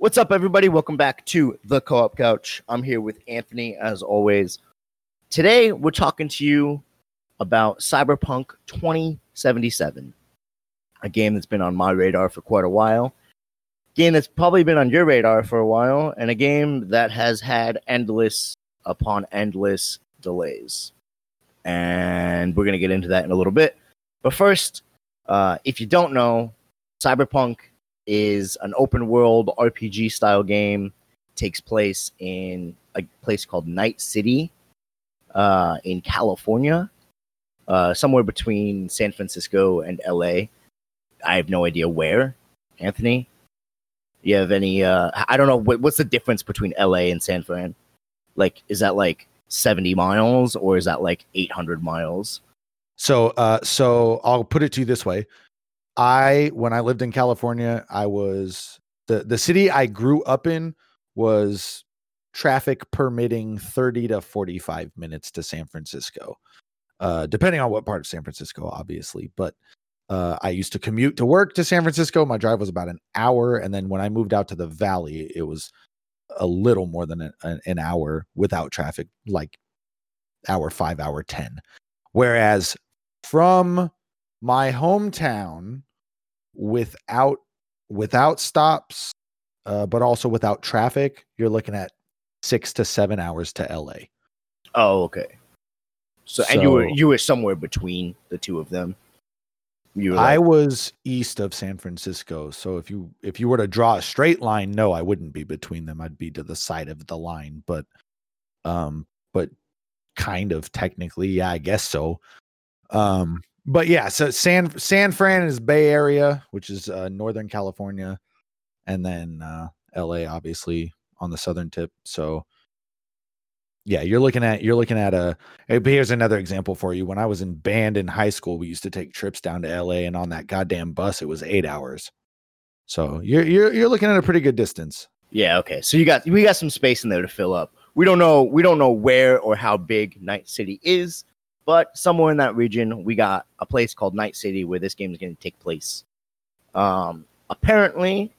What's up, everybody? Welcome back to the Co op Couch. I'm here with Anthony, as always. Today, we're talking to you about Cyberpunk 2077, a game that's been on my radar for quite a while, game that's probably been on your radar for a while, and a game that has had endless upon endless delays. And we're going to get into that in a little bit. But first, uh, if you don't know, Cyberpunk is an open world RPG style game. Takes place in a place called Night City uh, in California, uh, somewhere between San Francisco and LA. I have no idea where. Anthony, you have any? Uh, I don't know what, what's the difference between LA and San Fran. Like, is that like seventy miles or is that like eight hundred miles? So, uh, so I'll put it to you this way: I, when I lived in California, I was the the city I grew up in was traffic permitting thirty to forty five minutes to San Francisco, uh, depending on what part of San Francisco, obviously. But uh, I used to commute to work to San Francisco. My drive was about an hour, and then when I moved out to the Valley, it was a little more than an, an hour without traffic, like hour five, hour ten. Whereas from my hometown without without stops uh, but also without traffic you're looking at six to seven hours to la Oh, okay. So, and you were you were somewhere between the two of them. You were i was east of san francisco so if you if you were to draw a straight line no i wouldn't be between them i'd be to the side of the line but um but kind of technically yeah i guess so um but yeah, so San San Fran is Bay Area, which is uh, Northern California, and then uh, L.A. obviously on the southern tip. So yeah, you're looking at you're looking at a. Here's another example for you. When I was in band in high school, we used to take trips down to L.A. and on that goddamn bus, it was eight hours. So you're you're you're looking at a pretty good distance. yeah, okay. So you got we got some space in there to fill up. We don't know we don't know where or how big Night City is, but somewhere in that region, we got a place called Night City where this game is going to take place. Um, apparently,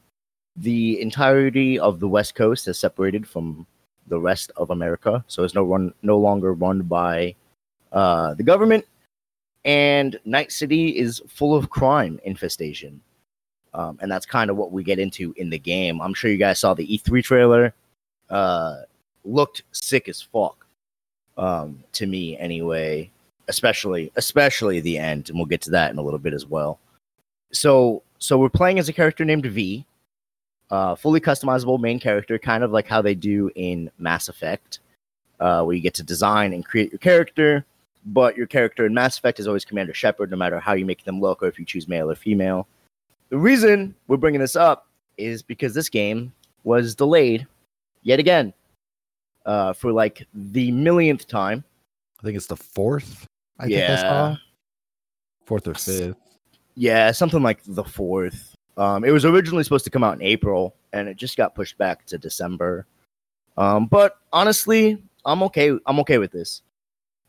the entirety of the West Coast is separated from the rest of America, so it's no run no longer run by uh, the government. And Night City is full of crime infestation. Um, and that's kind of what we get into in the game. I'm sure you guys saw the E3 trailer. Uh, looked sick as fuck um, to me, anyway. Especially, especially the end, and we'll get to that in a little bit as well. So, so we're playing as a character named V, uh, fully customizable main character, kind of like how they do in Mass Effect, uh, where you get to design and create your character. But your character in Mass Effect is always Commander Shepard, no matter how you make them look or if you choose male or female. The reason we're bringing this up is because this game was delayed yet again uh, for like the millionth time. I think it's the fourth. I think I Yeah. saw fourth or fifth. Yeah, something like the fourth. Um, it was originally supposed to come out in April, and it just got pushed back to December. Um, but honestly, I'm okay. I'm okay with this.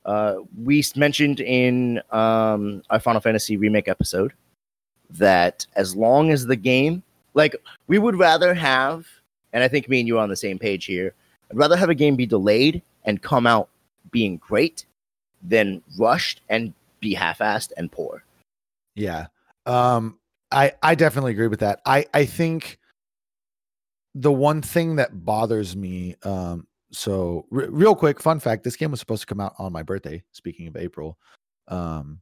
Uh, we mentioned in um, our Final Fantasy remake episode that as long as the game, like, we would rather have, and I think me and you are on the same page here. I'd rather have a game be delayed and come out being great than rushed and be half-assed and poor. Yeah. Um I I definitely agree with that. I I think the one thing that bothers me um so re- real quick fun fact this game was supposed to come out on my birthday speaking of April. Um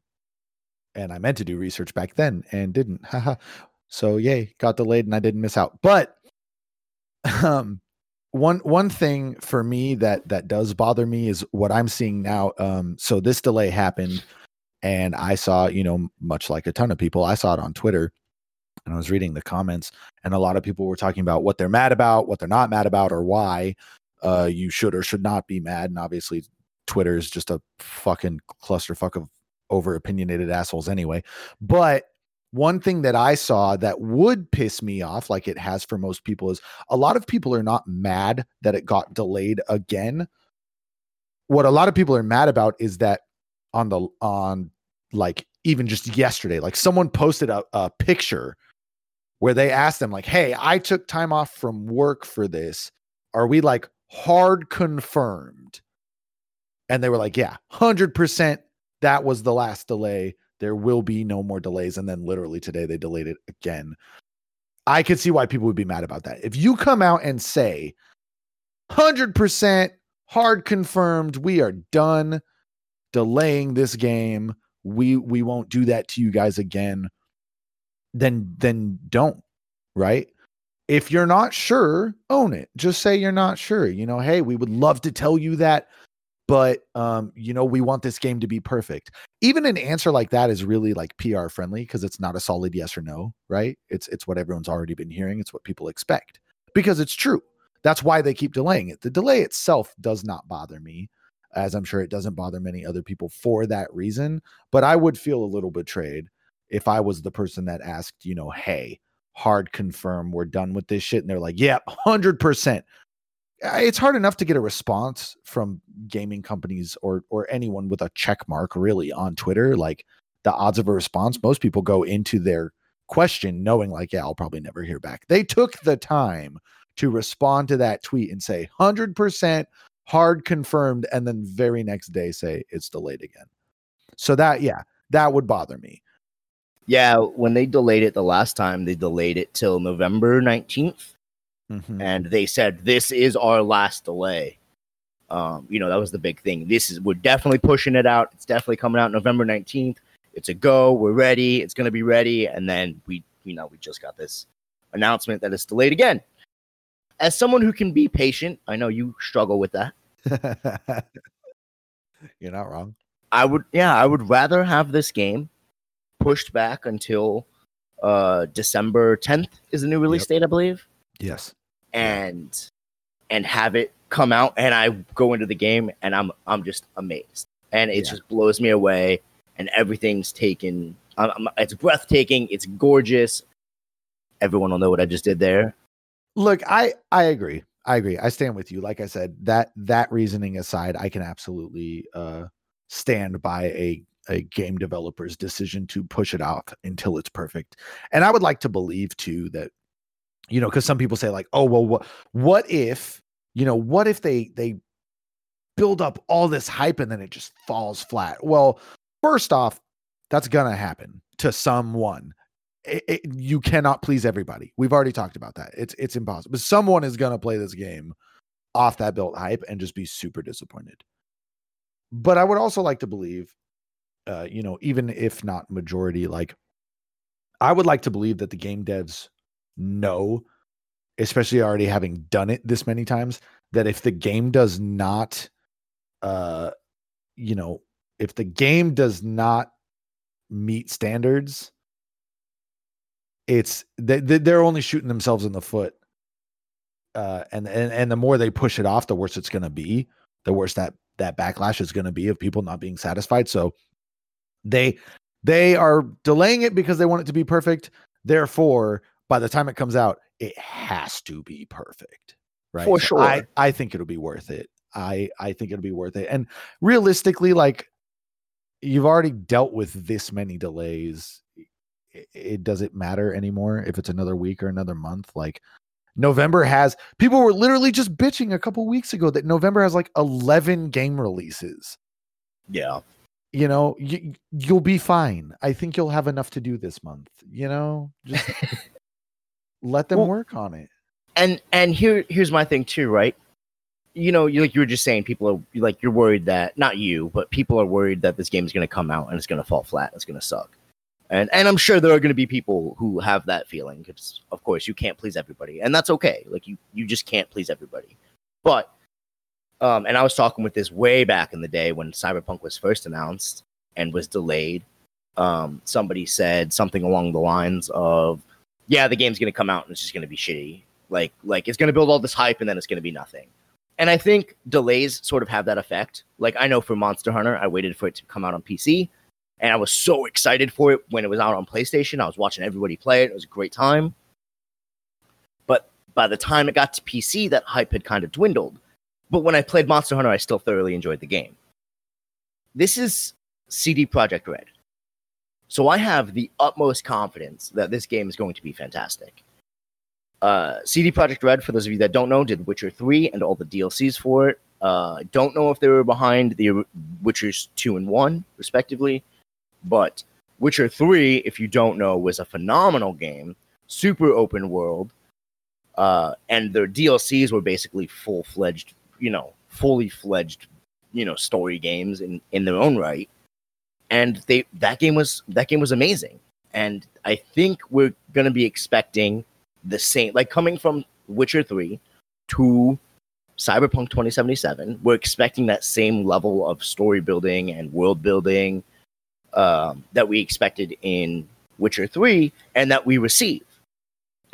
and I meant to do research back then and didn't. Haha. so yay, got delayed and I didn't miss out. But um one one thing for me that that does bother me is what I'm seeing now um so this delay happened and I saw, you know, much like a ton of people, I saw it on Twitter and I was reading the comments, and a lot of people were talking about what they're mad about, what they're not mad about, or why uh, you should or should not be mad. And obviously, Twitter is just a fucking clusterfuck of over opinionated assholes anyway. But one thing that I saw that would piss me off, like it has for most people, is a lot of people are not mad that it got delayed again. What a lot of people are mad about is that on the on like even just yesterday like someone posted a, a picture where they asked them like, "Hey, I took time off from work for this. Are we like hard confirmed?" And they were like, "Yeah, 100% that was the last delay. There will be no more delays." And then literally today they delayed it again. I could see why people would be mad about that. If you come out and say 100% hard confirmed, we are done delaying this game. We we won't do that to you guys again. Then then don't, right? If you're not sure, own it. Just say you're not sure. You know, hey, we would love to tell you that but um, you know, we want this game to be perfect. Even an answer like that is really like PR friendly because it's not a solid yes or no, right? It's it's what everyone's already been hearing. It's what people expect because it's true. That's why they keep delaying it. The delay itself does not bother me, as I'm sure it doesn't bother many other people for that reason. But I would feel a little betrayed if I was the person that asked, you know, hey, hard confirm we're done with this shit. And they're like, yep, yeah, 100% it's hard enough to get a response from gaming companies or or anyone with a check mark really on Twitter. Like the odds of a response, most people go into their question knowing like, yeah, I'll probably never hear back. They took the time to respond to that tweet and say 100% hard confirmed and then very next day say it's delayed again. So that yeah, that would bother me. Yeah, when they delayed it the last time, they delayed it till November 19th mm-hmm. and they said this is our last delay. Um, you know, that was the big thing. This is we're definitely pushing it out. It's definitely coming out November 19th. It's a go. We're ready. It's gonna be ready. And then we, you know, we just got this announcement that it's delayed again. As someone who can be patient, I know you struggle with that. You're not wrong. I would, yeah, I would rather have this game pushed back until uh December 10th is the new release yep. date, I believe. Yes and and have it come out and I go into the game and I'm I'm just amazed. And it yeah. just blows me away and everything's taken I'm, it's breathtaking, it's gorgeous. Everyone will know what I just did there. Look, I I agree. I agree. I stand with you. Like I said, that that reasoning aside, I can absolutely uh stand by a a game developer's decision to push it out until it's perfect. And I would like to believe too that you know because some people say like oh well what what if you know what if they they build up all this hype and then it just falls flat? Well first off that's gonna happen to someone. It, it, you cannot please everybody. We've already talked about that. It's it's impossible. But someone is gonna play this game off that built hype and just be super disappointed. But i would also like to believe uh you know even if not majority like i would like to believe that the game devs know, especially already having done it this many times, that if the game does not, uh, you know, if the game does not meet standards, it's they, they're only shooting themselves in the foot. Uh, and and and the more they push it off, the worse it's going to be. The worse that that backlash is going to be of people not being satisfied. So they they are delaying it because they want it to be perfect. Therefore, by the time it comes out, it has to be perfect. Right. For sure. I, I think it'll be worth it. I I think it'll be worth it. And realistically, like you've already dealt with this many delays. It, it doesn't matter anymore if it's another week or another month? Like November has people were literally just bitching a couple weeks ago that November has like 11 game releases. Yeah. You know, you, you'll be fine. I think you'll have enough to do this month. You know, just let them well, work on it. And and here here's my thing too, right? You know, you like you were just saying, people are like you're worried that not you, but people are worried that this game is going to come out and it's going to fall flat. And it's going to suck. And and I'm sure there are going to be people who have that feeling because of course you can't please everybody, and that's okay. Like you you just can't please everybody. But um, and I was talking with this way back in the day when Cyberpunk was first announced and was delayed. Um, somebody said something along the lines of, yeah, the game's gonna come out and it's just gonna be shitty. Like like it's gonna build all this hype and then it's gonna be nothing. And I think delays sort of have that effect. Like I know for Monster Hunter, I waited for it to come out on PC, and I was so excited for it when it was out on PlayStation. I was watching everybody play it. It was a great time. But by the time it got to PC, that hype had kind of dwindled. But when I played Monster Hunter, I still thoroughly enjoyed the game. This is CD Projekt Red. So I have the utmost confidence that this game is going to be fantastic. Uh, CD Projekt Red, for those of you that don't know, did Witcher 3 and all the DLCs for it. Uh, don't know if they were behind the Witchers 2 and 1, respectively, but Witcher 3, if you don't know, was a phenomenal game, super open world, uh, and their DLCs were basically full fledged, you know, fully fledged, you know, story games in, in their own right. And they that game was that game was amazing. And I think we're gonna be expecting the same like coming from Witcher 3 to Cyberpunk 2077, we're expecting that same level of story building and world building um, that we expected in Witcher 3 and that we receive.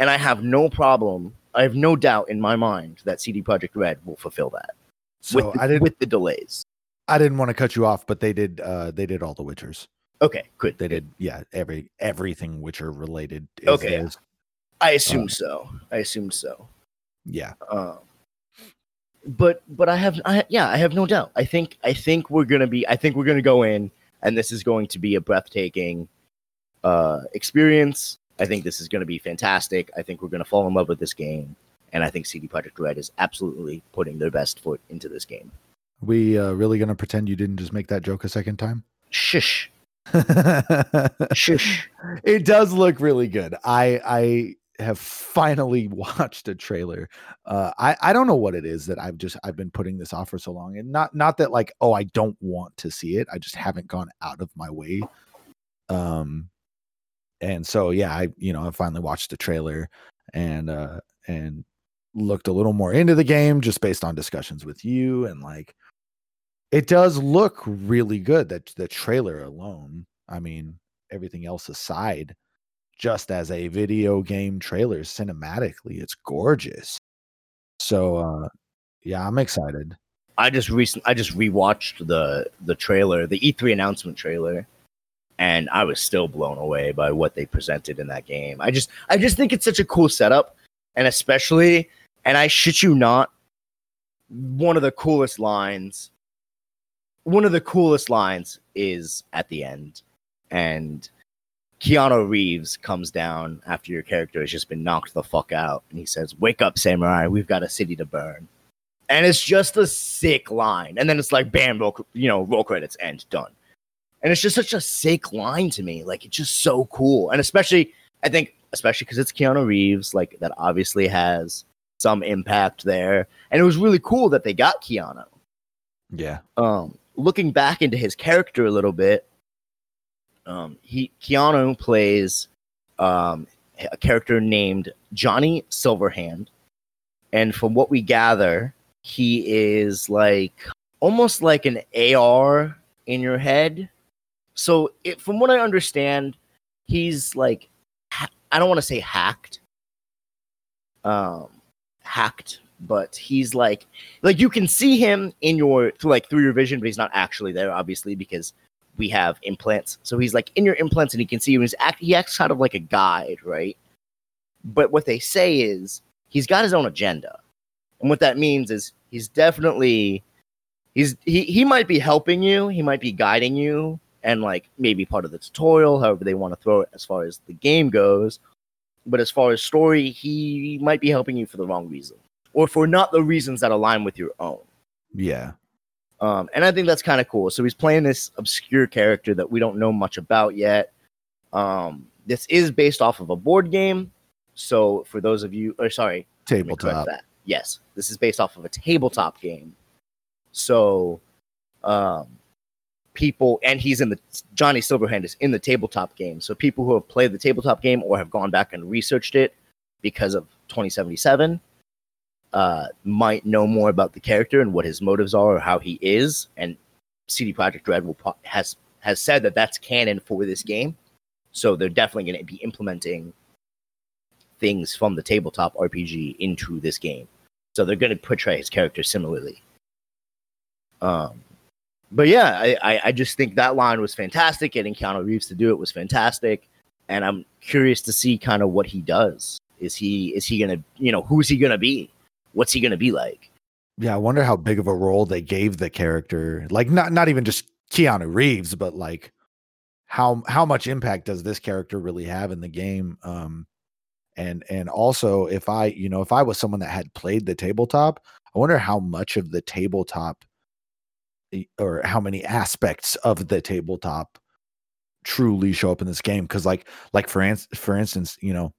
And I have no problem, I have no doubt in my mind that CD Projekt Red will fulfill that. So with the, I didn't with the delays. I didn't want to cut you off, but they did uh they did all the Witchers. Okay, good. They did yeah, every everything Witcher related. Is Okay. theirs. I assume Uh, so. I assume so. Yeah. Um, but but I have I yeah I have no doubt. I think I think we're gonna be I think we're gonna go in and this is going to be a breathtaking uh, experience. I think this is going to be fantastic. I think we're going to fall in love with this game, and I think CD Projekt Red is absolutely putting their best foot into this game. We uh, really gonna pretend you didn't just make that joke a second time? Shush, shush. it does look really good. I I have finally watched a trailer. Uh, I I don't know what it is that I've just I've been putting this off for so long, and not not that like oh I don't want to see it. I just haven't gone out of my way. Um, and so yeah, I you know I finally watched the trailer and uh and looked a little more into the game just based on discussions with you and like it does look really good that the trailer alone i mean everything else aside just as a video game trailer cinematically it's gorgeous so uh yeah i'm excited I just recent I just rewatched the the trailer, the E3 announcement trailer, and I was still blown away by what they presented in that game. I just I just think it's such a cool setup, and especially, and I shit you not, one of the coolest lines. One of the coolest lines is at the end, and Keanu Reeves comes down after your character has just been knocked the fuck out, and he says, "Wake up, samurai! We've got a city to burn." and it's just a sick line. And then it's like, bam, roll, you know, roll credits, end, done. And it's just such a sick line to me. Like it's just so cool, and especially, I think, especially because it's Keanu Reeves, like that obviously has some impact there. And it was really cool that they got Keanu. yeah Um, looking back into his character a little bit, um, he Keanu plays um, a character named Johnny Silverhand, and from what we gather, he is like almost like an AR in your head. So, it, from what I understand, he's like I don't want to say hacked, um, hacked, but he's like like you can see him in your through like through your vision, but he's not actually there, obviously, because we have implants. So he's like in your implants, and he can see you. He's act, he acts kind of like a guide, right? But what they say is he's got his own agenda, and what that means is he's definitely he's he he might be helping you, he might be guiding you, and like maybe part of the tutorial, however they want to throw it as far as the game goes. But as far as story, he might be helping you for the wrong reason, or for not the reasons that align with your own. yeah Um, and I think that's kind of cool. So he's playing this obscure character that we don't know much about yet. Um, this is based off of a board game. So for those of you, or sorry, let me correct tabletop that. Yes, this is based off of a tabletop game. So, um, people, and he's in the Johnny Silverhand is in the tabletop game. So people who have played the tabletop game or have gone back and researched it because of 2077 uh, might know more about the character and what his motives are or how he is. And CD Projekt Red will has has said that that's canon for this game. So they're definitely going to be implementing things from the tabletop RPG into this game. So they're going to portray his character similarly. Um, but yeah, I, I, I just think that line was fantastic. Getting Keanu Reeves to do it was fantastic, and I'm curious to see kind of what he does. Is he is he gonna you know who's he gonna be? What's he gonna be like? yeah i wonder how big of a role they gave the character. Like not not even just keanu reeves but like how how much impact does this character really have in the game? Um and and also if i you know if i was someone that had played the tabletop i wonder how much of the tabletop or how many aspects of the tabletop truly show up in this game. Because like like for ins- for instance you know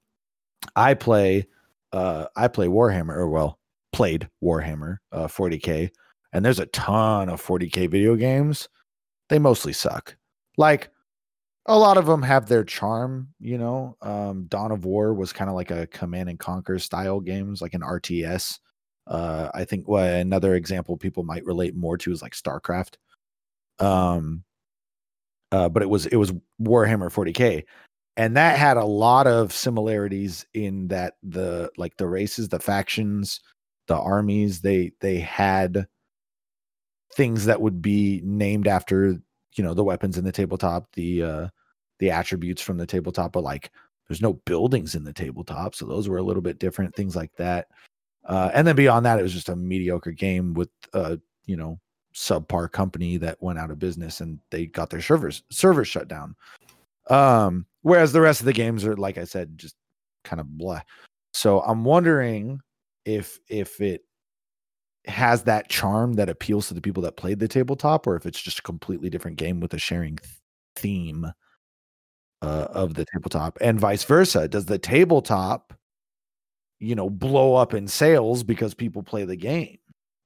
i play uh i play warhammer or well played warhammer uh 40k and there's a ton of 40k video games they mostly suck like a lot of them have their charm, you know. Um, Dawn of War was kind of like a command and conquer style games, like an RTS. Uh, I think well, another example people might relate more to is like StarCraft. Um, uh, but it was it was Warhammer 40k, and that had a lot of similarities in that the like the races, the factions, the armies they they had things that would be named after you know the weapons in the tabletop, the uh, the attributes from the tabletop, but like there's no buildings in the tabletop, so those were a little bit different, things like that. Uh, and then beyond that, it was just a mediocre game with a you know subpar company that went out of business and they got their servers servers shut down. Um, whereas the rest of the games are, like I said, just kind of blah. So I'm wondering if if it has that charm that appeals to the people that played the tabletop, or if it's just a completely different game with a sharing theme uh, of the tabletop and vice versa. Does the tabletop you know blow up in sales because people play the game?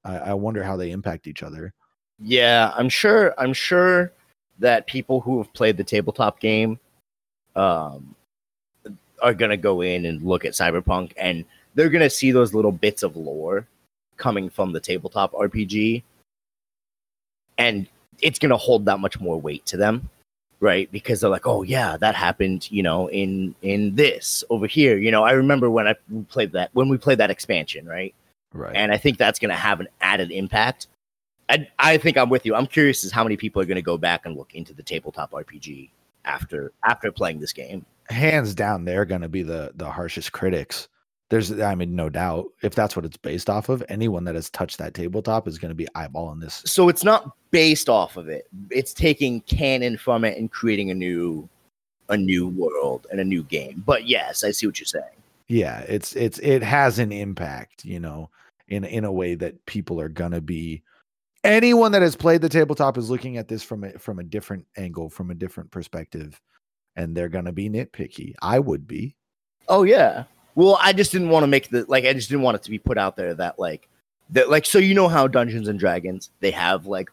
I, I wonder how they impact each other. Yeah i'm sure i'm sure that people who have played the tabletop game um are gonna go in and look at cyberpunk and they're gonna see those little bits of lore coming from the tabletop rpg and it's gonna hold that much more weight to them right? Because they're like oh yeah that happened you know in in this over here. You know i remember when i played that when we played that expansion right? Right. And i think that's going to have an added impact. I, I think i'm with you. I'm curious as how many people are going to go back and look into the tabletop rpg after after playing this game. Hands down they're going to be the the harshest critics there's i mean no doubt if that's what it's based off of anyone that has touched that tabletop is going to be eyeballing this. So it's not based off of it. It's taking canon from it and creating a new a new world and a new game. But yes i see what you're saying. Yeah it's it's it has an impact you know in in a way that people are going to be anyone that has played the tabletop is looking at this from a from a different angle from a different perspective and they're going to be nitpicky. I would be. Oh yeah well, I just didn't want to make the like I just didn't want it to be put out there that like that like so you know how Dungeons and Dragons they have like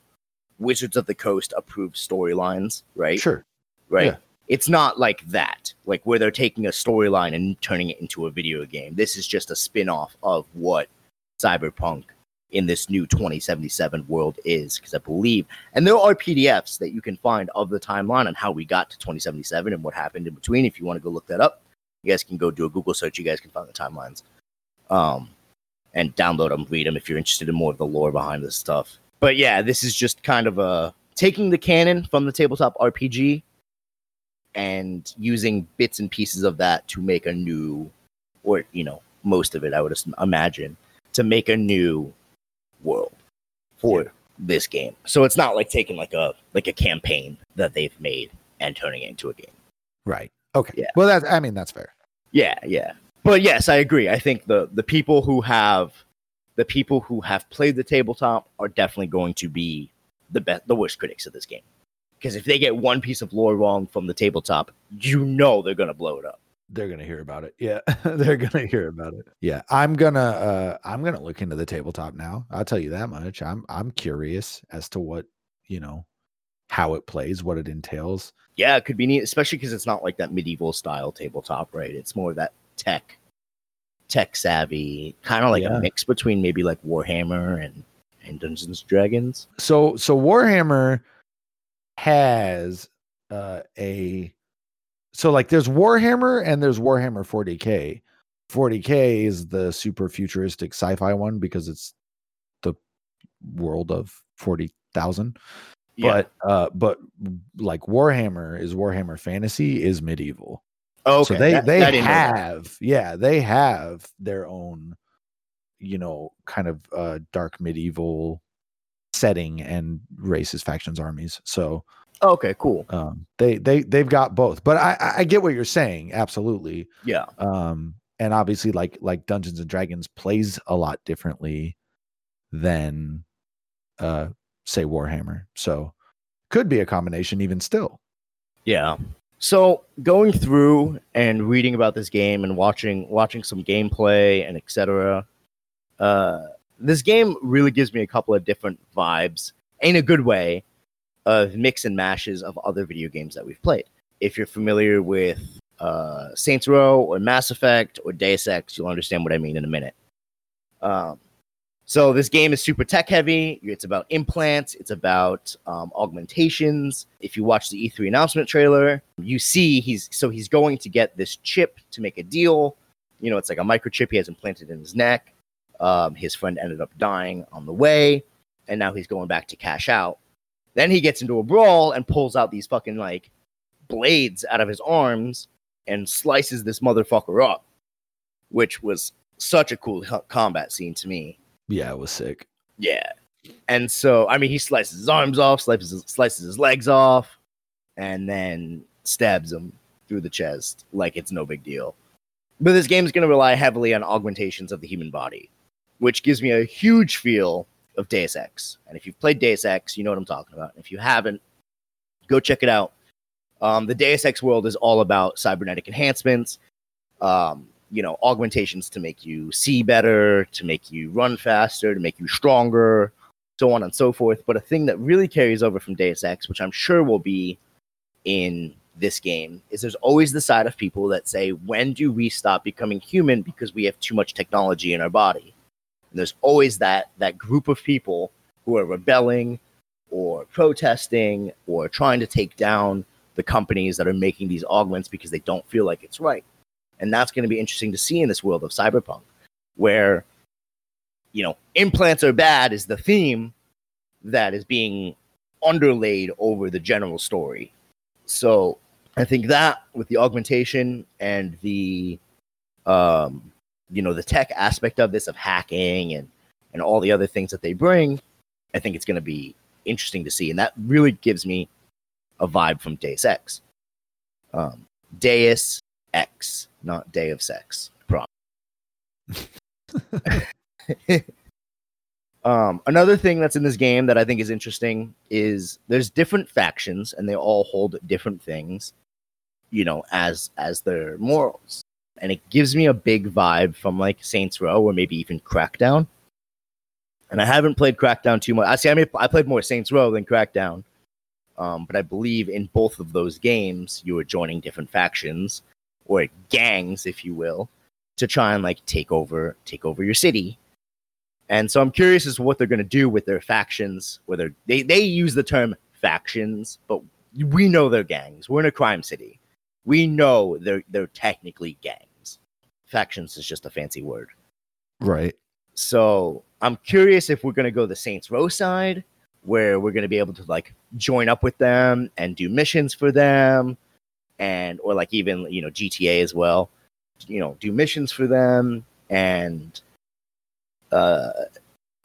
Wizards of the Coast approved storylines, right? Sure. Right. Yeah. It's not like that, like where they're taking a storyline and turning it into a video game. This is just a spin-off of what Cyberpunk in this new 2077 world is because I believe, and there are PDFs that you can find of the timeline on how we got to 2077 and what happened in between. If you want to go look that up, you guys can go do a Google search. You guys can find the timelines, um, and download them, read them if you're interested in more of the lore behind this stuff. But yeah, this is just kind of a taking the canon from the tabletop RPG and using bits and pieces of that to make a new, or you know, most of it, I would imagine, to make a new world for yeah. this game. So it's not like taking like a like a campaign that they've made and turning it into a game. Right. Okay. Yeah. Well, that's I mean that's fair. Yeah, yeah. But yes, I agree. I think the the people who have the people who have played the tabletop are definitely going to be the best the worst critics of this game. Because if they get one piece of lore wrong from the tabletop, you know they're gonna blow it up. They're gonna hear about it. Yeah, they're gonna hear about it. Yeah, I'm gonna uh I'm gonna look into the tabletop now. I'll tell you that much. I'm I'm curious as to what you know how it plays, what it entails. Yeah, it could be neat, especially because it's not like that medieval style tabletop, right? It's more of that tech, tech savvy, kind of like yeah. a mix between maybe like Warhammer and and Dungeons and Dragons. So so Warhammer has uh, a so like there's Warhammer and there's Warhammer 40k. 40k is the super futuristic sci-fi one because it's the world of 40,000 but uh but like warhammer is warhammer fantasy is medieval oh okay. so they that, they that have yeah they have their own you know kind of uh dark medieval setting and races factions armies so Okay, cool. Um, they they they've got both, but I I- I get what you're saying. Absolutely. Yeah. Um, and obviously, like like Dungeons and Dragons plays a lot differently than, uh, say Warhammer. So could be a combination even still. Yeah. So going through and reading about this game and watching watching some gameplay and etc. Uh, this game really gives me a couple of different vibes in a good way of mix and mashes of other video games that we've played. If you're familiar with uh, Saints Row or Mass Effect or Deus Ex, you'll understand what I mean in a minute. Um, so this game is super tech heavy. It's about implants. It's about um, augmentations. If you watch the E3 announcement trailer, you see he's so he's going to get this chip to make a deal. You know, it's like a microchip he has implanted in his neck. Um, his friend ended up dying on the way, and now he's going back to cash out. Then he gets into a brawl and pulls out these fucking like blades out of his arms and slices this motherfucker up, which was such a cool combat scene to me. Yeah, it was sick. Yeah. And so, I mean, he slices his arms off, slices, slices his legs off, and then stabs him through the chest like it's no big deal. But this game is going to rely heavily on augmentations of the human body, which gives me a huge feel of Deus Ex. And if you've played Deus Ex, you know what I'm talking about. If you haven't, go check it out. Um, the Deus Ex world is all about cybernetic enhancements, um, you know, augmentations to make you see better, to make you run faster, to make you stronger, so on and so forth. But a thing that really carries over from Deus Ex, which I'm sure will be in this game, is there's always the side of people that say, when do we stop becoming human because we have too much technology in our body? And there's always that that group of people who are rebelling or protesting or trying to take down the companies that are making these augments because they don't feel like it's right. And that's going to be interesting to see in this world of cyberpunk, where, you know, implants are bad is the theme that is being underlaid over the general story. So I think that with the augmentation and the, um, you know, the tech aspect of this of hacking and and all the other things that they bring, I think it's going to be interesting to see, and that really gives me a vibe from Deus Ex. Um, Deus Ex, not Day of Sex. Prom. um, another thing that's in this game that I think is interesting is there's different factions, and they all hold different things, you know, as as their morals, and it gives me a big vibe from like Saints Row or maybe even Crackdown. And I haven't played Crackdown too much. I see. I mean, I played more Saints Row than Crackdown. Um, but I believe in both of those games, you were joining different factions or gangs, if you will, to try and like take over take over your city. And so I'm curious as to what they're going to do with their factions. Whether they they use the term factions, but we know they're gangs. We're in a crime city. We know they're they're technically gangs. Factions is just a fancy word. Right. So I'm curious if we're going to go the Saints Row side, where we're going to be able to like join up with them and do missions for them, and or like even you know GTA as well, you know, do missions for them and uh,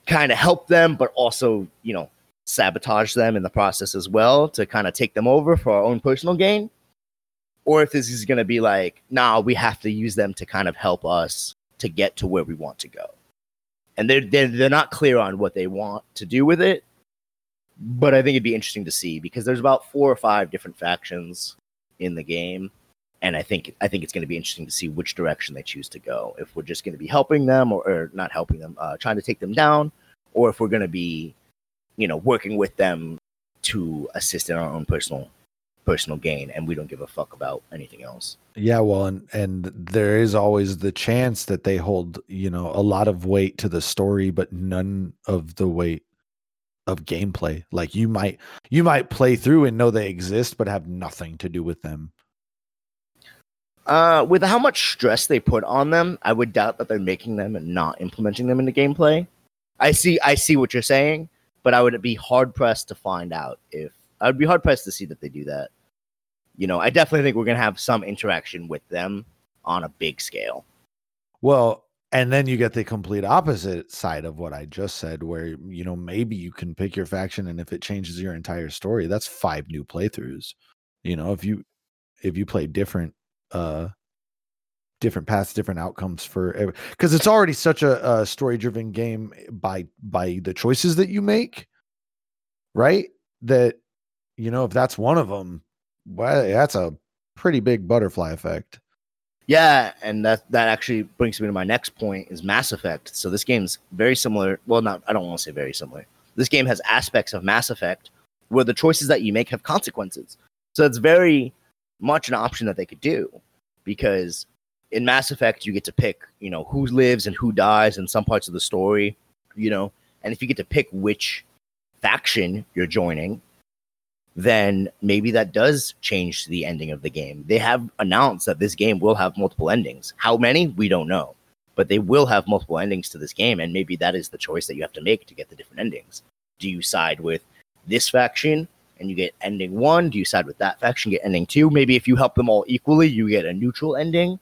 kind of help them, but also you know sabotage them in the process as well to kind of take them over for our own personal gain. Or if this is going to be like, nah, we have to use them to kind of help us to get to where we want to go and they're, they're they're not clear on what they want to do with it. But I think it'd be interesting to see because there's about four or five different factions in the game, and I think I think it's going to be interesting to see which direction they choose to go. If we're just going to be helping them, or, or not helping them, uh, trying to take them down, or if we're going to be, you know, working with them to assist in our own personal personal gain, and we don't give a fuck about anything else. Yeah, well, and and there is always the chance that they hold, you know, a lot of weight to the story, but none of the weight of gameplay. Like you might you might play through and know they exist, but have nothing to do with them. Uh, with how much stress they put on them, I would doubt that they're making them and not implementing them into gameplay. I see, I see what you're saying, but I would be hard pressed to find out if I would be hard pressed to see that they do that. You know, I definitely think we're gonna have some interaction with them on a big scale. Well, and then you get the complete opposite side of what I just said, where you know maybe you can pick your faction, and if it changes your entire story, that's five new playthroughs. You know, if you if you play different uh different paths, different outcomes for because it's already such a, a story driven game by by the choices that you make, right? That you know if that's one of them, well, that's a pretty big butterfly effect. Yeah, and that that actually brings me to my next point is Mass Effect. So this game's very similar. Well, not I don't want to say very similar. This game has aspects of Mass Effect where the choices that you make have consequences. So it's very much an option that they could do because in Mass Effect, you get to pick, you know, who lives and who dies in some parts of the story, you know, and if you get to pick which faction you're joining, then maybe that does change the ending of the game. They have announced that this game will have multiple endings. How many? We don't know. But they will have multiple endings to this game, and maybe that is the choice that you have to make to get the different endings. Do you side with this faction and you get ending one? Do you side with that faction, get ending two? Maybe if you help them all equally, you get a neutral ending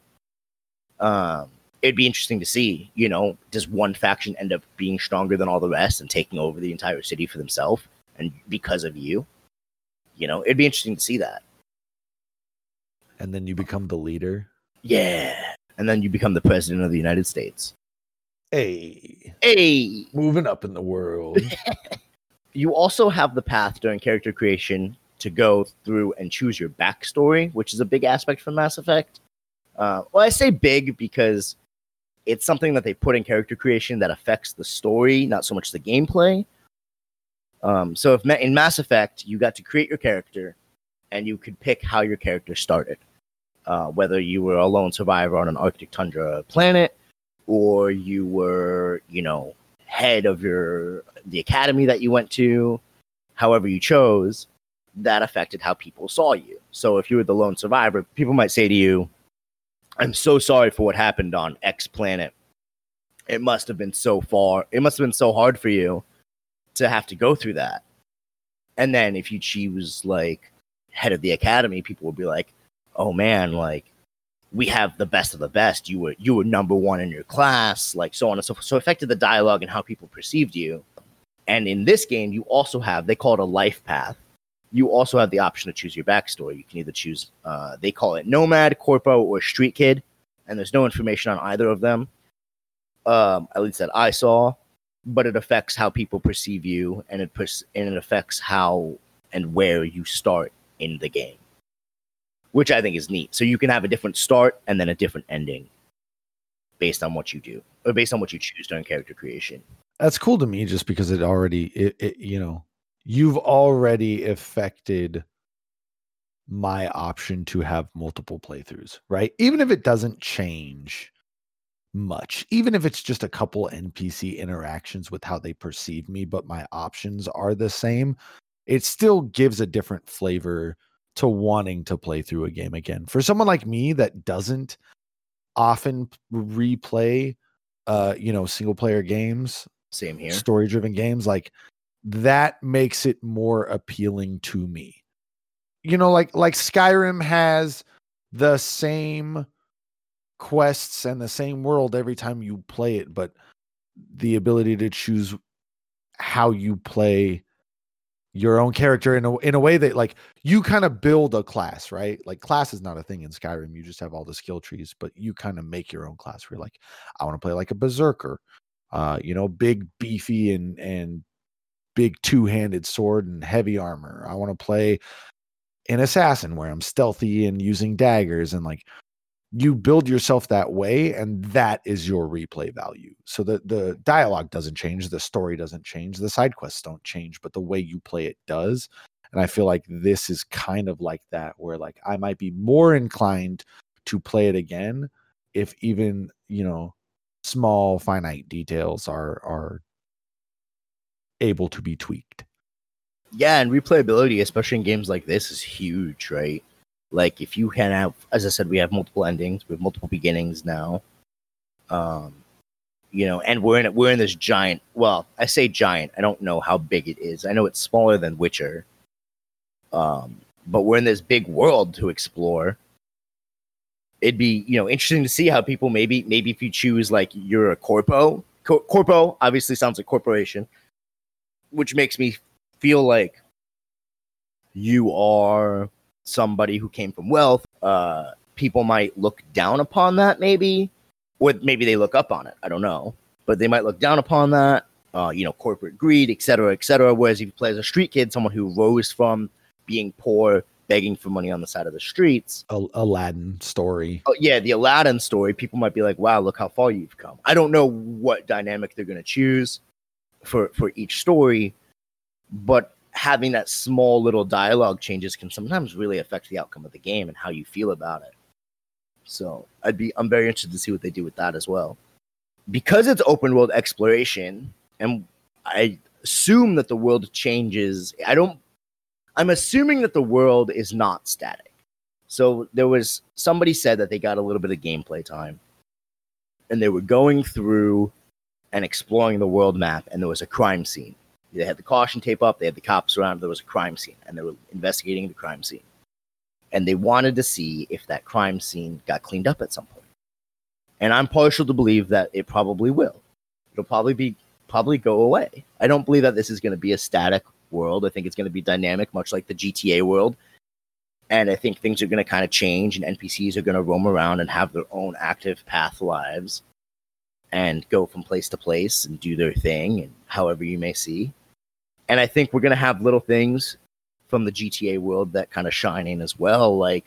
um, it'd be interesting to see, you know, does one faction end up being stronger than all the rest and taking over the entire city for themselves and because of you? You know, it'd be interesting to see that. And then you become the leader. Yeah. And then you become the president of the United States. Hey. Hey. Moving up in the world. you also have the path during character creation to go through and choose your backstory, which is a big aspect from Mass Effect. Uh, well, I say big because it's something that they put in character creation that affects the story, not so much the gameplay. Um, so if in Mass Effect you got to create your character, and you could pick how your character started, uh, whether you were a lone survivor on an Arctic tundra planet, or you were, you know, head of your the academy that you went to, however you chose, that affected how people saw you. So if you were the lone survivor, people might say to you, I'm so sorry for what happened on X planet. It must have been so far. It must have been so hard for you to have to go through that. And then if you choose like head of the academy, people would be like, "Oh man, like we have the best of the best. You were you were number one in your class, like so on and so forth." So affected the dialogue and how people perceived you. And in this game, you also have they call it a life path, you also have the option to choose your backstory. You can either choose, uh, they call it Nomad, Corpo, or Street Kid, and there's no information on either of them, um, at least that I saw. But it affects how people perceive you, and it pers- and it affects how and where you start in the game, which I think is neat. So you can have a different start and then a different ending based on what you do, or based on what you choose during character creation. That's cool to me, just because it already, it, it you know, you've already affected my option to have multiple playthroughs, right? Even if it doesn't change much, even if it's just a couple NPC interactions with how they perceive me, but my options are the same, it still gives a different flavor to wanting to play through a game again. For someone like me that doesn't often replay uh you know single player games, same here. Story driven games like that makes it more appealing to me. You know, like like Skyrim has the same quests and the same world every time you play it, but the ability to choose how you play your own character in a in a way that like you kind of build a class, right? Like class is not a thing in Skyrim. You just have all the skill trees, but you kind of make your own class. Where like, I want to play like a berserker, uh, you know, big, beefy, and and big two-handed sword and heavy armor. I want to play an assassin where I'm stealthy and using daggers and like you build yourself that way and that is your replay value. So the the dialogue doesn't change, the story doesn't change, the side quests don't change, but the way you play it does. And I feel like this is kind of like that where like I might be more inclined to play it again if even, you know, small finite details are are able to be tweaked. Yeah, and replayability, especially in games like this, is huge, right? Like if you can have, as I said, we have multiple endings, we have multiple beginnings now. Um, you know, and we're in we're in this giant. Well, I say giant. I don't know how big it is. I know it's smaller than Witcher. Um, but we're in this big world to explore. it'd be you know interesting to see how people maybe maybe if you choose like you're a corpo co- corpo obviously sounds like corporation which makes me feel like you are somebody who came from wealth uh people might look down upon that maybe or maybe they look up on it i don't know but they might look down upon that uh you know corporate greed et cetera et cetera whereas if you play as a street kid someone who rose from being poor begging for money on the side of the streets Al- Aladdin story. oh, yeah, the Aladdin story, people might be like, "Wow, look how far you've come." I don't know what dynamic they're going to choose for for each story, but having that small little dialogue changes can sometimes really affect the outcome of the game and how you feel about it. So, I'd be I'm very interested to see what they do with that as well. Because it's open world exploration and I assume that the world changes. I don't I'm assuming that the world is not static. So there was somebody said that they got a little bit of gameplay time, and they were going through and exploring the world map, and there was a crime scene. They had the caution tape up, they had the cops around, there was a crime scene, and they were investigating the crime scene. And they wanted to see if that crime scene got cleaned up at some point. And I'm partial to believe that it probably will. It'll probably be probably go away. I don't believe that this is going to be a static world. I think it's going to be dynamic, much like the GTA world. And I think things are going to kind of change, and NPCs are going to roam around and have their own active path lives and go from place to place and do their thing, and however you may see. And I think we're going to have little things from the GTA world that kind of shine in as well. Like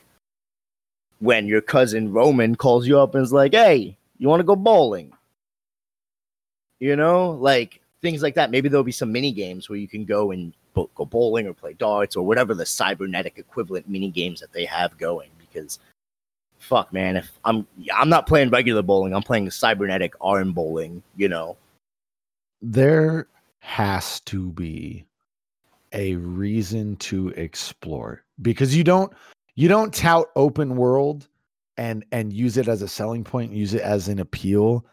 when your cousin Roman calls you up and is like, hey, you want to go bowling? You know, like things like that. Maybe there'll be some mini games where you can go and bo- go bowling or play darts or whatever the cybernetic equivalent mini games that they have going. Because fuck, man, if I'm I'm not playing regular bowling, I'm playing cybernetic arm bowling. You know, There has to be a reason to explore because you don't you don't tout open world and and use it as a selling point, use it as an appeal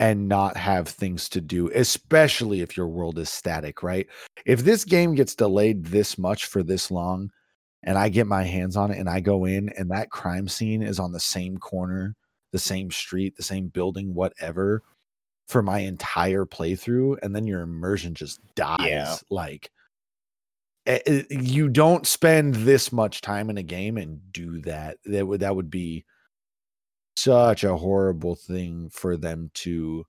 and not have things to do, especially if your world is static, right? If this game gets delayed this much for this long and I get my hands on it and I go in and that crime scene is on the same corner, the same street, the same building, whatever, for my entire playthrough, and then your immersion just dies. Like eh, eh, you don't spend this much time in a game and do that. That would that would be such a horrible thing for them to.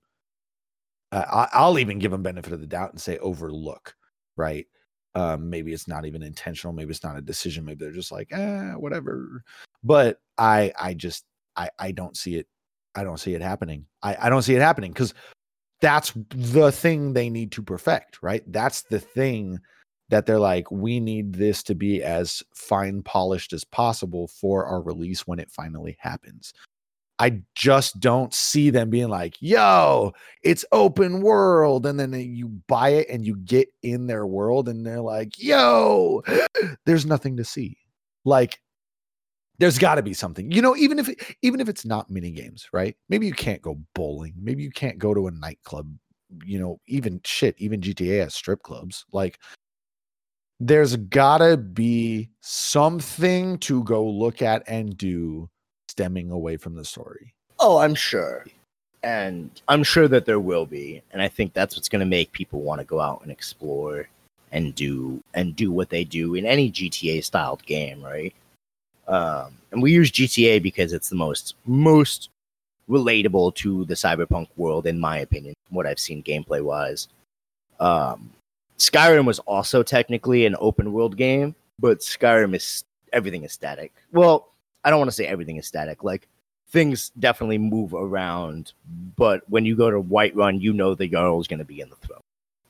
Uh, I, I'll even give them benefit of the doubt and say overlook, right? Um, maybe it's not even intentional. Maybe it's not a decision. Maybe they're just like, eh, whatever. But I, I just, I, I don't see it. I don't see it happening. I, I don't see it happening because that's the thing they need to perfect, right? That's the thing that they're like, we need this to be as fine polished as possible for our release when it finally happens. I just don't see them being like, yo, it's open world. And then you buy it and you get in their world and they're like, yo, there's nothing to see. Like, there's got to be something, you know, even if even if it's not mini games, right? Maybe you can't go bowling, maybe you can't go to a nightclub, you know, even shit, even GTA has strip clubs. Like, there's gotta be something to go look at and do stemming away from the story. Oh, I'm sure. And I'm sure that there will be. And I think that's what's going to make people want to go out and explore and do and do what they do in any GTA styled game, right? Um, and we use GTA because it's the most most relatable to the cyberpunk world, in my opinion, what I've seen gameplay wise. Um, Skyrim was also technically an open world game, but Skyrim is everything is static. Well, I don't want to say everything is static. Like things definitely move around, but when you go to Whiterun, you know the Jarl is going to be in the throne,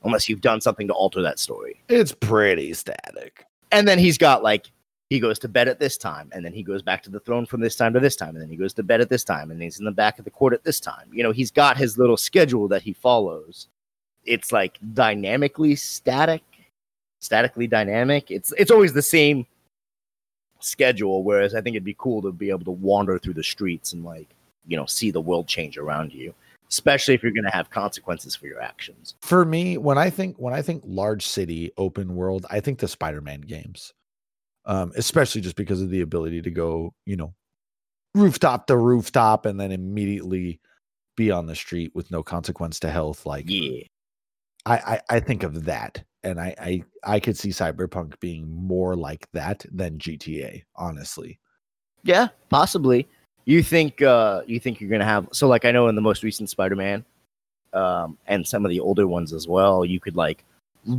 unless you've done something to alter that story. It's pretty static. And then he's got like he goes to bed at this time, and then he goes back to the throne from this time to this time, and then he goes to bed at this time, and he's in the back of the court at this time. You know, he's got his little schedule that he follows. It's like dynamically static, statically dynamic. It's it's always the same schedule. Whereas I think it'd be cool to be able to wander through the streets and like you know see the world change around you, especially if you're going to have consequences for your actions. For me, when I think when I think large city open world, I think the Spider-Man games. Um, especially just because of the ability to go, you know, rooftop to rooftop and then immediately be on the street with no consequence to health. Like, Yeah. I, I, I think of that, and I, I I could see Cyberpunk being more like that than GTA. Honestly, Yeah, possibly. You think uh you think you're gonna have so like I know in the most recent Spider-Man, um, and some of the older ones as well, you could like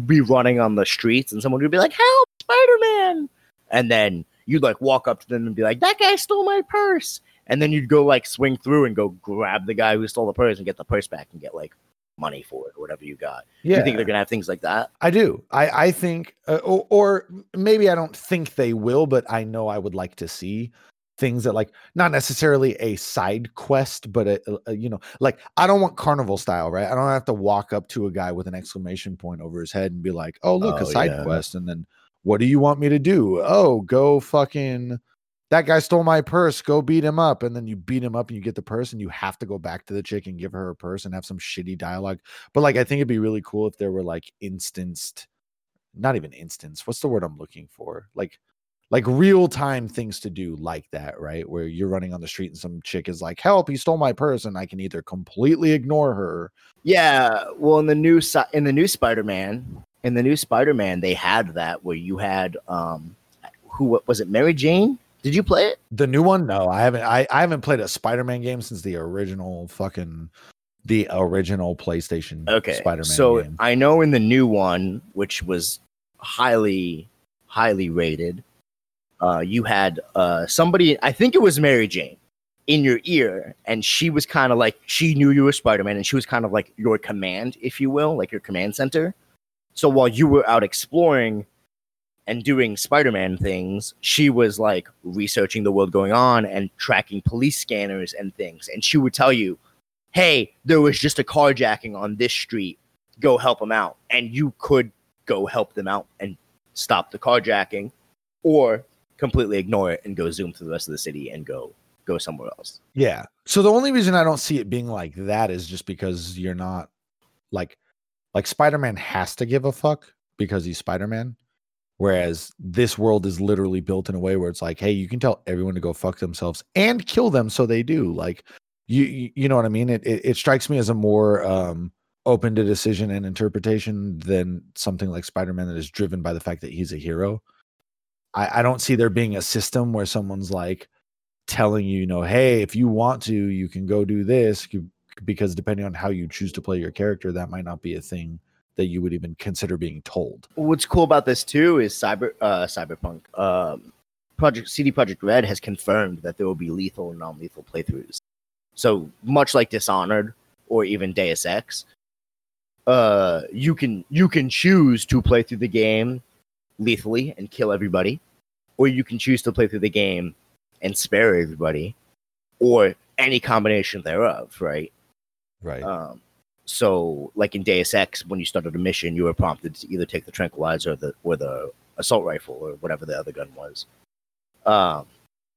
be running on the streets and someone would be like, Help, Spider-Man and then you'd like walk up to them and be like, That guy stole my purse and then you'd go like swing through and go grab the guy who stole the purse and get the purse back and get like money for it or whatever you got. yeah, You think they're gonna have things like that? I do. I I think, uh, or, or maybe I don't think they will, but I know I would like to see things that like not necessarily a side quest, but a, a- a, you know, like I don't want carnival style, right? I don't have to walk up to a guy with an exclamation point over his head and be like, "Oh, look, a Oh, side yeah. quest," and then what do you want me to do? Oh, go fucking. That guy stole my purse. Go beat him up, and then you beat him up, and you get the purse, and you have to go back to the chick and give her her purse and have some shitty dialogue. But like, I think it'd be really cool if there were like instanced not even instance what's the word i'm looking for like like real time things to do like that right where you're running on the street and some chick is like help he stole my purse and i can either completely ignore her Yeah, well, in the new in the new Spider-Man, in the new Spider-Man, they had that where you had um, who was it? Mary Jane? Did you play it? the new one no i haven't i, I haven't played a spider-man game since the original fucking the original playstation Okay, spider-man so game I know in the new one, which was highly highly rated, uh, you had uh somebody. I think it was Mary Jane in your ear, and she was kind of like she knew you were Spider-Man, and she was kind of like your command, if you will, like your command center. So while you were out exploring and doing Spider-Man things, she was like researching the world going on and tracking police scanners and things. And she would tell you, "Hey, there was just a carjacking on this street. Go help them out." And you could go help them out and stop the carjacking, or completely ignore it and go zoom through the rest of the city and go go somewhere else. Yeah. So the only reason I don't see it being like that is just because you're not like like Spider-Man has to give a fuck because he's Spider-Man. Whereas this world is literally built in a way where it's like, hey, you can tell everyone to go fuck themselves and kill them so they do. Like you you, know what I mean? It, it it strikes me as a more um open to decision and interpretation than something like Spider-Man that is driven by the fact that he's a hero. I, I don't see there being a system where someone's like, telling you, you know, hey, if you want to, you can go do this you- because depending on how you choose to play your character, that might not be a thing that you would even consider being told. What's cool about this too is Cyber uh, Cyberpunk. Um, Project CD Projekt Red has confirmed that there will be lethal and non-lethal playthroughs. So much like Dishonored or even Deus Ex, uh, you can you can choose to play through the game lethally and kill everybody, or you can choose to play through the game and spare everybody, or any combination thereof. Right. Right. Um, so, like in Deus Ex, when you started a mission, you were prompted to either take the tranquilizer or the or the assault rifle or whatever the other gun was. Um,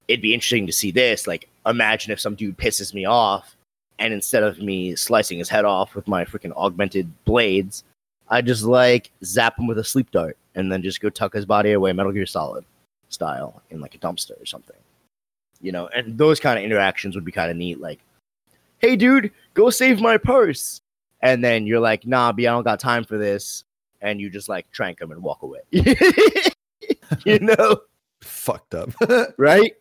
it'd be interesting to see this. Like, imagine if some dude pisses me off, and instead of me slicing his head off with my freaking augmented blades, I just like zap him with a sleep dart and then just go tuck his body away, Metal Gear Solid style, in like a dumpster or something. You know, and those kind of interactions would be kind of neat. Like, hey, dude, go save my purse. And then you're like, nah, B, I don't got time for this. And you just like trank him and walk away. you know, Fucked up. right?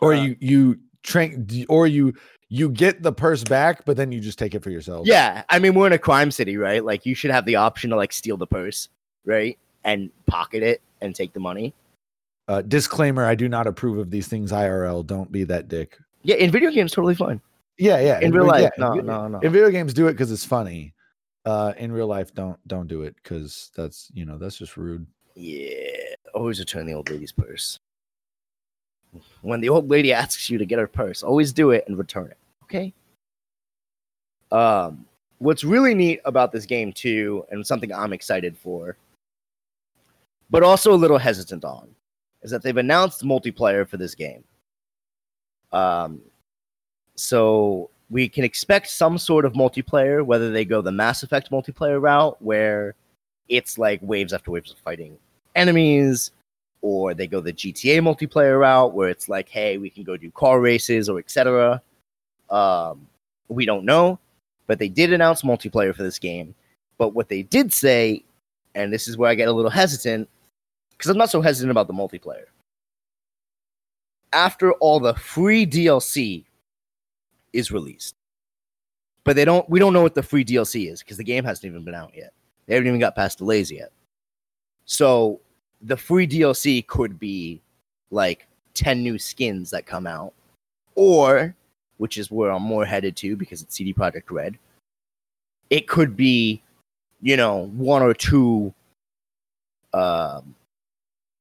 or Uh, you you train or you you get the purse back, but then you just take it for yourself. Yeah. I mean, we're in a crime city, right? Like, you should have the option to like steal the purse, right? And pocket it and take the money. Uh, disclaimer: I do not approve of these things. IRL, don't be that dick. Yeah, in video games, totally fine. Yeah, yeah. In real vi- life, yeah, no, no, no. In video games, do it because it's funny. Uh, in real life, don't don't do it because that's you know that's just rude. Yeah, always return the old lady's purse. When the old lady asks you to get her purse, always do it and return it. Okay. Um, what's really neat about this game too, and something I'm excited for, but also a little hesitant on, is that they've announced multiplayer for this game. Um, so we can expect some sort of multiplayer, whether they go the Mass Effect multiplayer route, where it's like waves after waves of fighting enemies, or they go the GTA multiplayer route where it's like, hey, we can go do car races or etc. Um, we don't know, but they did announce multiplayer for this game. But what they did say, and this is where I get a little hesitant, because I'm not so hesitant about the multiplayer. After all the free DLC is released, but they don't, we don't know what the free DLC is because the game hasn't even been out yet. They haven't even got past delays yet. So the free DLC could be like 10 new skins that come out, or, which is where I'm more headed to because it's CD Projekt Red, it could be, you know, one or two um,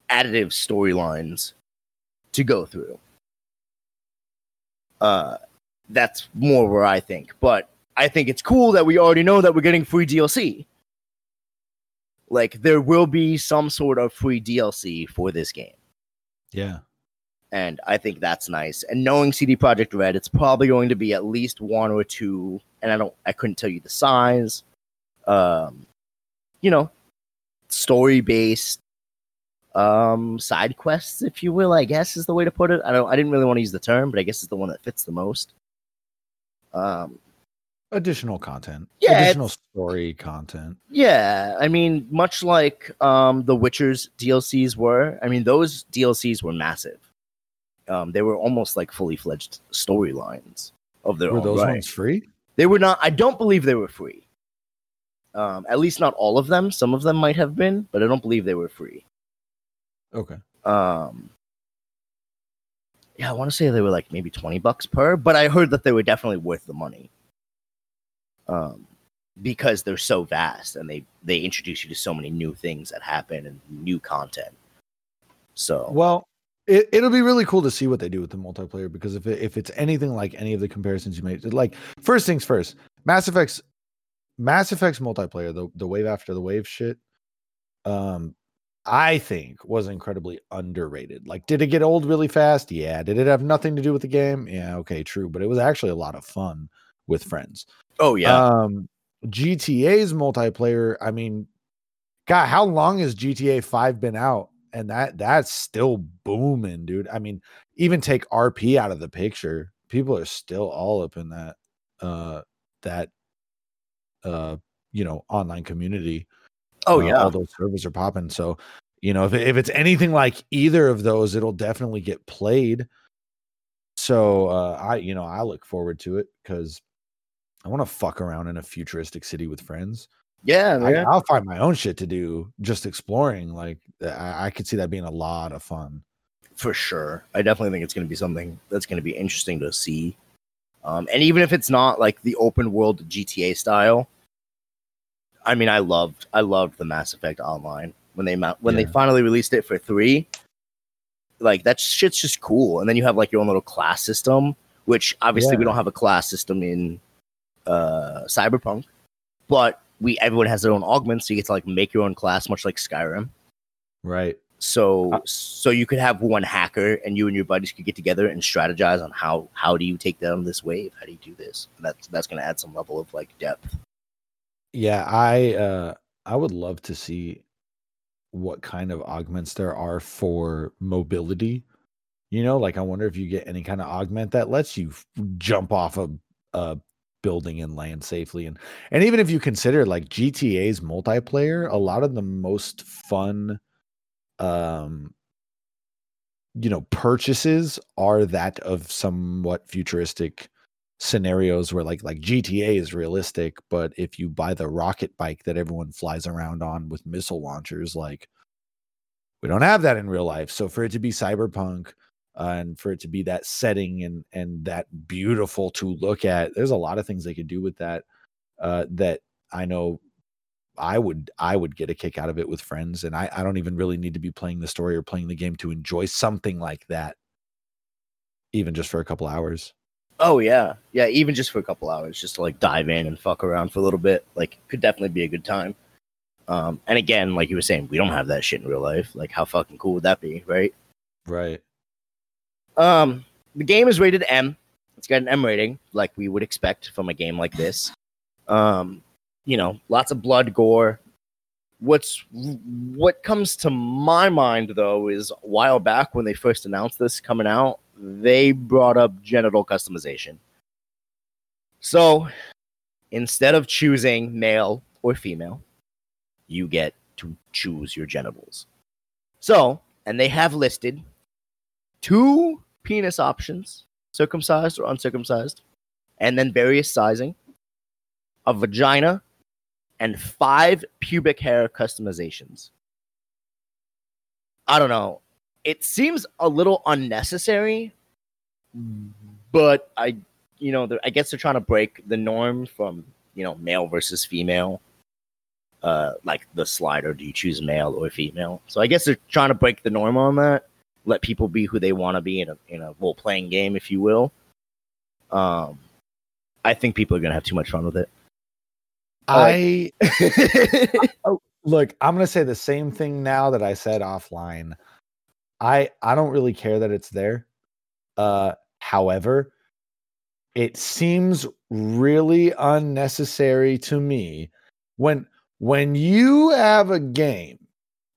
additive storylines to go through. Uh, that's more where I think, but I think it's cool that we already know that we're getting free DLC like there will be some sort of free DLC for this game. Yeah. And I think that's nice. And knowing CD Projekt Red, it's probably going to be at least one or two, and I don't I couldn't tell you the size. Um you know, story based um side quests, if you will, I guess is the way to put it. I don't I didn't really want to use the term, but I guess it's the one that fits the most. Um additional content. Yeah additional story content. Yeah i mean much like um the witcher's dlcs were i mean those dlcs were massive. Um they were almost like fully fledged storylines of their own. were own those right. ones free? They were not i don't believe they were free. Um at least not all of them. Some of them might have been but i don't believe they were free. Okay. Um yeah i want to say they were like maybe 20 bucks per but i heard that they were definitely worth the money um, because they're so vast and they they introduce you to so many new things that happen and new content. So well, it, it'll be really cool to see what they do with the multiplayer because if it, if it's anything like any of the comparisons you made, like first things first, Mass Effect's Mass Effect's multiplayer, the the wave after the wave shit, um, I think was incredibly underrated. Like, did it get old really fast? Yeah. Did it have nothing to do with the game? Yeah. Okay, true. But it was actually a lot of fun with friends. Oh yeah. Um, GTA's multiplayer. I mean, God, how long has GTA Five been out? And that that's still booming, dude. I mean, even take RP out of the picture, people are still all up in that uh that uh you know online community. Oh uh, yeah. all those servers are popping. So you know if if it's anything like either of those, it'll definitely get played. So uh I you know I look forward to it because I want to fuck around in a futuristic city with friends. Yeah, I, man. I'll find my own shit to do just exploring. Like I, I could see that being a lot of fun. For sure. I definitely think it's going to be something that's going to be interesting to see. Um, and even if it's not like the open world GTA style, I mean, I loved, I loved the Mass Effect Online when they when Yeah. they finally released it for three. Like that shit's just cool. And then you have like your own little class system, which obviously we don't have a class system in uh, Cyberpunk, but we everyone has their own augments, so you get to like make your own class, much like Skyrim. Right. So Uh, so you could have one hacker and you and your buddies could get together and strategize on how how do you take down this wave? How do you do this? And that's that's gonna add some level of like depth. Yeah, I uh I would love to see what kind of augments there are for mobility. You know, like I wonder if you get any kind of augment that lets you f- jump off a, a building and land safely and and even if you consider like GTA's multiplayer, a lot of the most fun um you know purchases are that of somewhat futuristic scenarios where like like GTA is realistic, but if you buy the rocket bike that everyone flies around on with missile launchers, like we don't have that in real life. So for it to be cyberpunk uh, and for it to be that setting and and that beautiful to look at, there's a lot of things they could do with that. Uh, that I know I would I would get a kick out of it with friends, and I I don't even really need to be playing the story or playing the game to enjoy something like that, even just for a couple hours. Oh yeah. Yeah, even just for a couple hours, just to like dive in and fuck around for a little bit. Like could definitely be a good time. Um and again, like you were saying, we don't have that shit in real life. Like how fucking cool would that be, right? Right. Um, the game is rated M. It's got an M rating, like we would expect from a game like this. Um, you know, lots of blood, gore, what's what comes to my mind though is a while back when they first announced this coming out, they brought up genital customization. So instead of choosing male or female, you get to choose your genitals. So, and they have listed two penis options, circumcised or uncircumcised, and then various sizing, a vagina, and five pubic hair customizations. I don't know. It seems a little unnecessary, but I, you know, I guess they're trying to break the norm from, you know, male versus female. Uh, like the slider, do you choose male or female? So I guess they're trying to break the norm on that, let people be who they want to be in a in a role playing game, if you will. Um, I think people are gonna have too much fun with it. I oh, look, I'm gonna say the same thing now that I said offline. I I don't really care that it's there. Uh however, it seems really unnecessary to me when when you have a game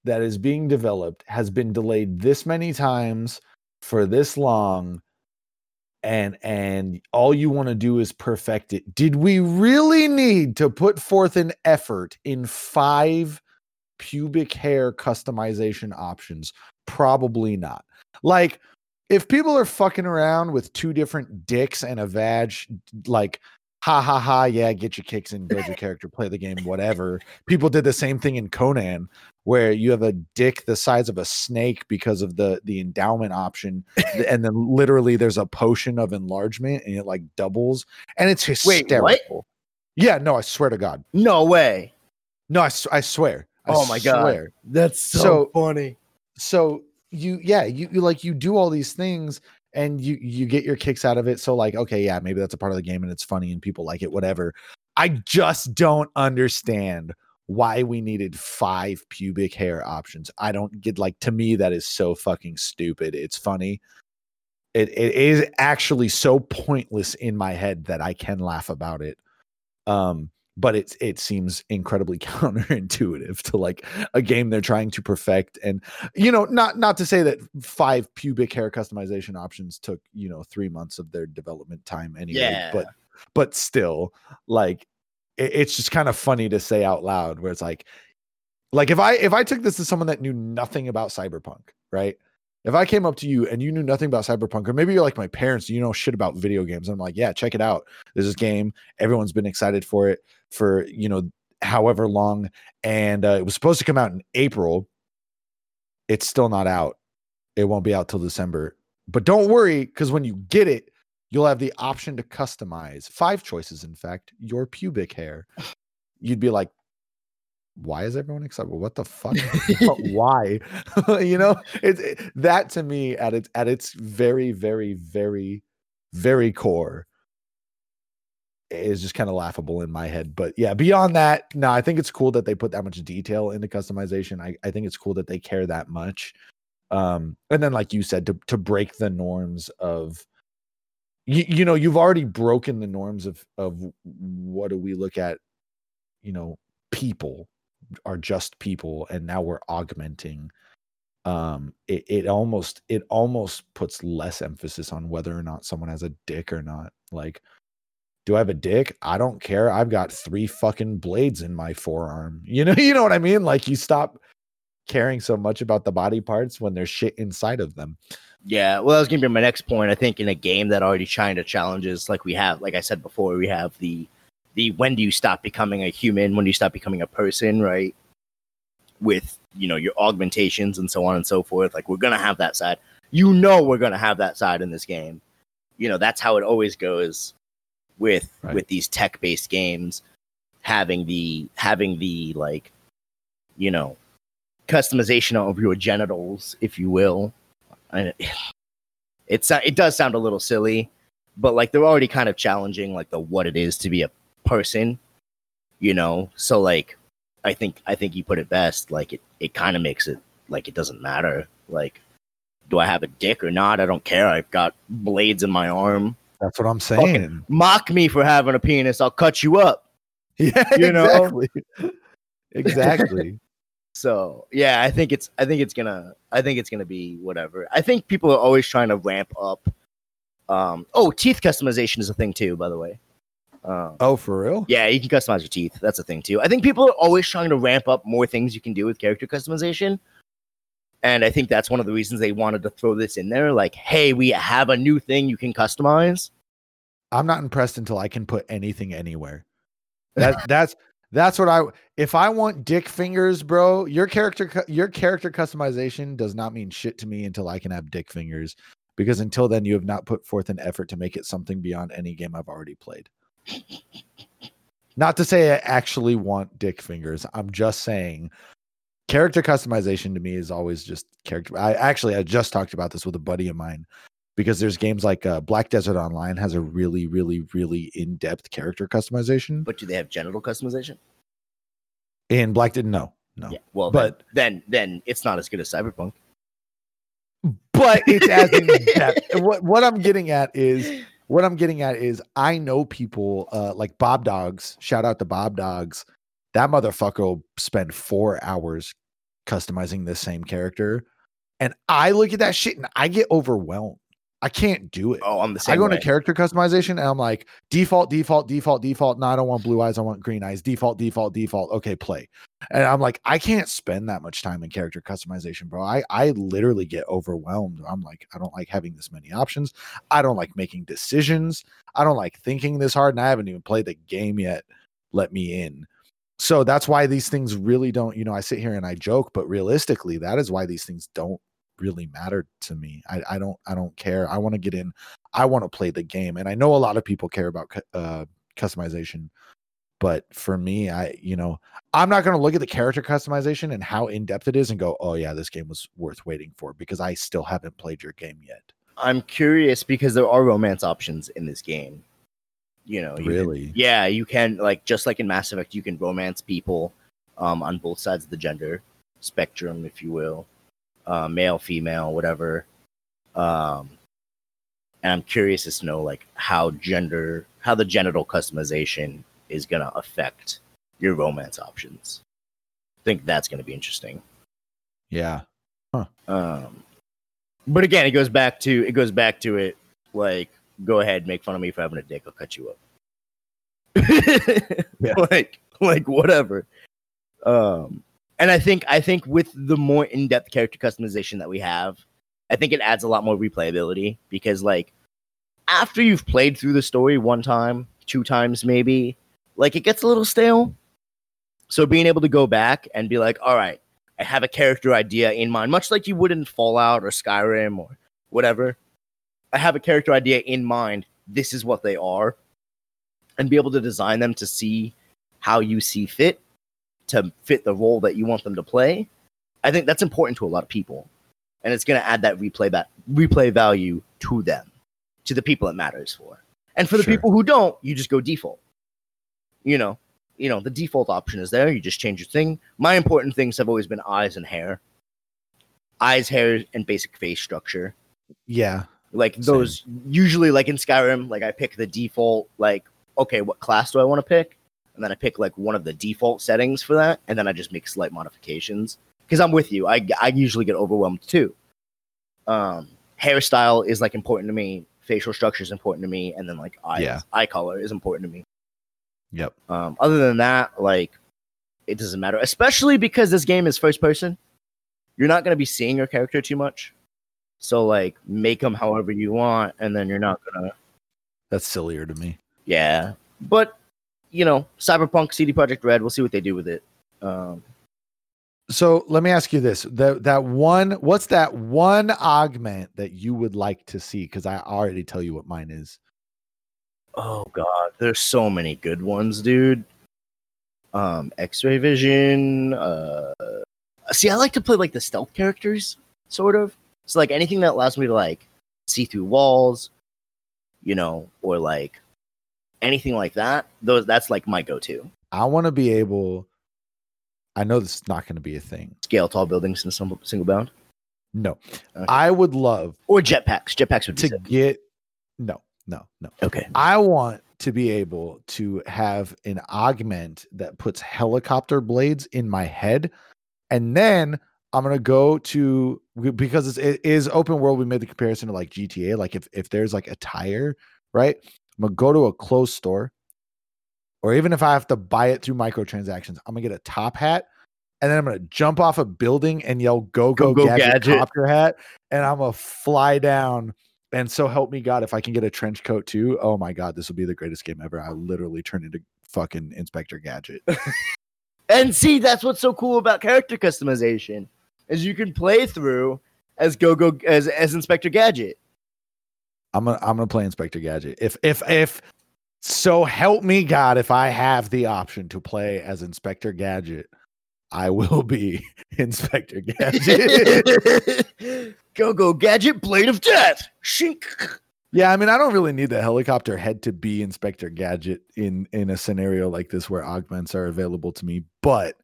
that is being developed has been delayed this many times for this long and and all you want to do is perfect it did we really need to put forth an effort in five pubic hair customization options probably not. Like if people are fucking around with two different dicks and a vag like ha ha ha yeah get your kicks in build your character play the game whatever. People did the same thing in conan where you have a dick the size of a snake because of the the endowment option and then literally there's a potion of enlargement and it like doubles and it's hysterical Wait, what? yeah no i swear to god. No way. No i, I swear. I oh my swear. god that's so, So- funny so you yeah you, you like you do all these things and you you get your kicks out of it. So like okay yeah maybe that's a part of the game and it's funny and people like it whatever. I just don't understand why we needed five pubic hair options. I don't get like to me that is so fucking stupid. It's funny. It, it is actually so pointless in my head that i can laugh about it. Um but it's it seems incredibly counterintuitive to like a game they're trying to perfect and you know not not to say that five pubic hair customization options took you know three months of their development time anyway Yeah. but but still like it, it's just kind of funny to say out loud where it's like like if i if i took this to someone that knew nothing about cyberpunk right? If i came up to you and you knew nothing about cyberpunk or maybe you're like my parents you know shit about video games i'm like yeah check it out. There's this game. Everyone's been excited for it for you know however long and uh, it was supposed to come out in april. It's still not out. It won't be out till december. But don't worry because when you get it you'll have the option to customize. Five choices in fact your pubic hair. You'd be like why is everyone excited? What the fuck? Why? You know? It's it, that to me at its at its very very very very core is just kind of laughable in my head. But yeah, beyond that, no, I think it's cool that they put that much detail into customization. I, I think it's cool that they care that much. Um, and then like you said, to to break the norms of you, you know, you've already broken the norms of of what do we look at, you know, people are just people, and now we're augmenting um it, it almost it almost puts less emphasis on whether or not someone has a dick or not like do I have a dick? I don't care. I've got three fucking blades in my forearm. You know, you know what I mean? Like you stop caring so much about the body parts when there's shit inside of them. Yeah, well, that was gonna be my next point. I think in a game that already China challenges, like we have, like I said before, we have the the when do you stop becoming a human? When do you stop becoming a person? Right? With you know your augmentations and so on and so forth. Like we're gonna have that side. You know we're gonna have that side in this game. You know that's how it always goes with Right. with these tech based games having the having the like you know customization of your genitals, if you will. And it, it's it does sound a little silly, but like they're already kind of challenging like the what it is to be a person, you know. So like, I think I think you put it best. Like it it kind of makes it like it doesn't matter. Like, do I have a dick or not? I don't care. I've got blades in my arm. That's what I'm saying. Mock me for having a penis. I'll cut you up. Yeah, You know? exactly. exactly. So yeah, I think it's I think it's gonna I think it's gonna be whatever. I think people are always trying to ramp up. Um, oh, teeth customization is a thing too, by the way. Um, Oh, for real? yeah, you can customize your teeth. That's a thing too. I think people are always trying to ramp up more things you can do with character customization. And I think that's one of the reasons they wanted to throw this in there. Like, hey, we have a new thing you can customize. I'm not impressed until I can put anything anywhere. That that's that's what I if I want dick fingers, bro, your character your character customization does not mean shit to me until I can have dick fingers because until then you have not put forth an effort to make it something beyond any game I've already played. Not to say I actually want dick fingers. I'm just saying character customization to me is always just character. I actually I just talked about this with a buddy of mine because there's games like uh, Black Desert Online has a really, really, really in depth character customization. But do they have genital customization? And Black didn't know, no, Yeah. Well, But- then, then then it's not as good as Cyberpunk. but it's as in depth. What what I'm getting at is what I'm getting at is I know people uh, like Bob Dogs. Shout out to Bob Dogs. That motherfucker will spend four hours customizing this same character, and I look at that shit and I get overwhelmed. I can't do it. Oh, I'm the same. I go way. into character customization and I'm like default, default, default, default. No, I don't want blue eyes. I want green eyes. Default, default, default. Okay, play. And I'm like, I can't spend that much time in character customization, bro. I I literally get overwhelmed. I'm like, I don't like having this many options. I don't like making decisions. I don't like thinking this hard, and I haven't even played the game yet. Let me in. So that's why these things really don't. You know, I sit here and I joke, but realistically, that is why these things don't really matter to me. I, I don't I don't care. I want to get in. I want to play the game, and I know a lot of people care about uh, customization, but for me, I you know I'm not going to look at the character customization and how in depth it is and go, oh yeah, this game was worth waiting for because I still haven't played your game yet. I'm curious because there are romance options in this game. You know, you can- Really? yeah, you can like just like in Mass Effect, you can romance people um, on both sides of the gender spectrum, if you will, uh, male, female, whatever. Um, and I'm curious as to know like how gender, how the genital customization is gonna affect your romance options. I think that's gonna be interesting. Yeah. Huh. Um, but again, it goes back to it goes back to it. Like, go ahead, make fun of me for having a dick. I'll cut you up. Like, like whatever. Um, and I think I think with the more in depth character customization that we have, I think it adds a lot more replayability because like after you've played through the story one time, two times maybe, like it gets a little stale. So being able to go back and be like, all right, I have a character idea in mind, much like you would in Fallout or Skyrim or whatever. I have a character idea in mind. This is what they are. And be able to design them to see how you see fit to fit the role that you want them to play. I think that's important to a lot of people. And it's going to add that replay that replay value to them, to the people it matters for. And for the Sure. people who don't, you just go default. You know, you know, the default option is there. You just change your thing. My important things have always been eyes and hair. Eyes, hair, and basic face structure. Yeah. Like Same. those usually like in Skyrim, like I pick the default, like, okay, what class do I want to pick? And then I pick like one of the default settings for that, and then I just make slight modifications. Because I'm with you. I I usually get overwhelmed too. Um hairstyle is like important to me, facial structure is important to me, and then like eyes, Yeah. eye color is important to me. Yep. Um, other than that, like it doesn't matter, especially because this game is first person. You're not gonna be seeing your character too much, so like make them however you want, and then you're not gonna. That's sillier to me. Yeah, but you know, Cyberpunk, CD Projekt Red. We'll see what they do with it. Um, So let me ask you this: that that one, what's that one augment that you would like to see? Because I already tell you what mine is. oh god, there's so many good ones, dude. Um, X-ray vision. Uh, see, I like to play like the stealth characters, sort of. So like anything that allows me to like see through walls, you know, or like anything like that. Those that's like my go-to. I want to be able. I know this is not going to be a thing. Scale tall buildings in single, single bound No, Okay. I would love or jetpacks. Jetpacks would be to sick. get. No, no, no. okay. I want to be able to have an augment that puts helicopter blades in my head and then I'm gonna go to because it's, it is open world. We made the comparison to like GTA. Like if if there's like a tire, right? I'm gonna go to a closed store, or even if I have to buy it through microtransactions, I'm gonna get a top hat, and then I'm gonna jump off a building and yell "Go Go, Go, gadget, Gadget." copter hat," and I'm gonna fly down. And so help me God, if I can get a trench coat too, oh my God, this will be the greatest game ever. I literally turn into fucking Inspector Gadget. And see, that's what's so cool about character customization is you can play through as Go Go as as Inspector Gadget. I'm gonna I'm gonna play Inspector Gadget. If if if so help me God, if I have the option to play as Inspector Gadget, I will be Inspector Gadget. Go Go Gadget, Blade of Death. Shink. yeah, I mean I don't really need the helicopter head to be Inspector Gadget in in a scenario like this where augments are available to me, but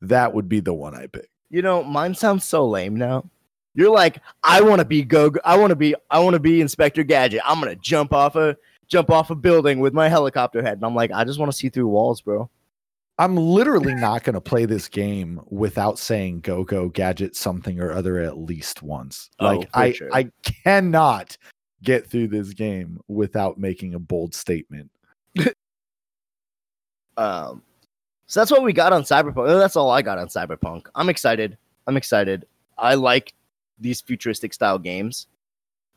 that would be the one I pick. You know, mine sounds so lame now. You're like, I want to be Go. I want to be. I want to be Inspector Gadget. I'm gonna jump off a jump off a building with my helicopter head, and I'm like, I just want to see through walls, bro. I'm literally not going to play this game without saying go go gadget something or other at least once. Oh, Like I sure. I cannot get through this game without making a bold statement. Um, so that's what we got on Cyberpunk. That's all I got on Cyberpunk. I'm excited. I'm excited. I like these futuristic style games.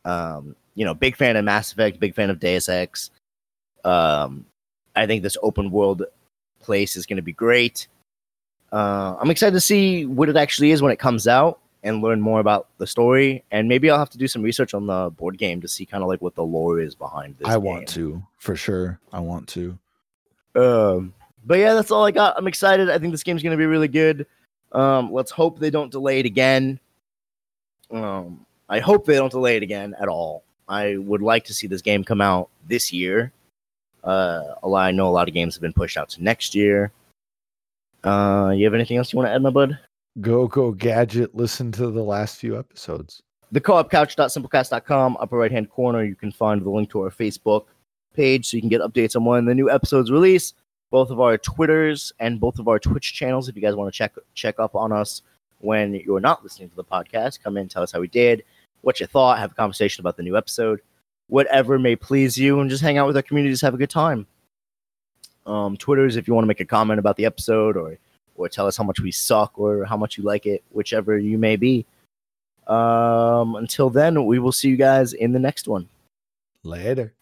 Um, you know, big fan of Mass Effect, big fan of Deus Ex. Um, I think this open world place is going to be great. Uh, I'm excited to see what it actually is when it comes out and learn more about the story. And maybe I'll have to do some research on the board game to see kind of like what the lore is behind this. I want to for sure. I want to. Um, but yeah, that's all I got. I'm excited. I think this game's gonna be really good. Um, let's hope they don't delay it again. Um, I hope they don't delay it again at all. I would like to see this game come out this year. Uh, a lot, I know a lot of games have been pushed out to next year. Uh, you have anything else you want to add, my bud? Go go gadget. Listen to the last few episodes. the co-op couch.simplecast.com upper right hand corner you can find the link to our facebook page so you can get updates on when the new episodes release both of our twitters and both of our twitch channels if you guys want to check check up on us when you're not listening to the podcast come in tell us how we did what you thought have a conversation about the new episode whatever may please you and just hang out with our community just have a good time um twitters if you want to make a comment about the episode or or tell us how much we suck or how much you like it whichever you may be um, until then, we will see you guys in the next one. Later.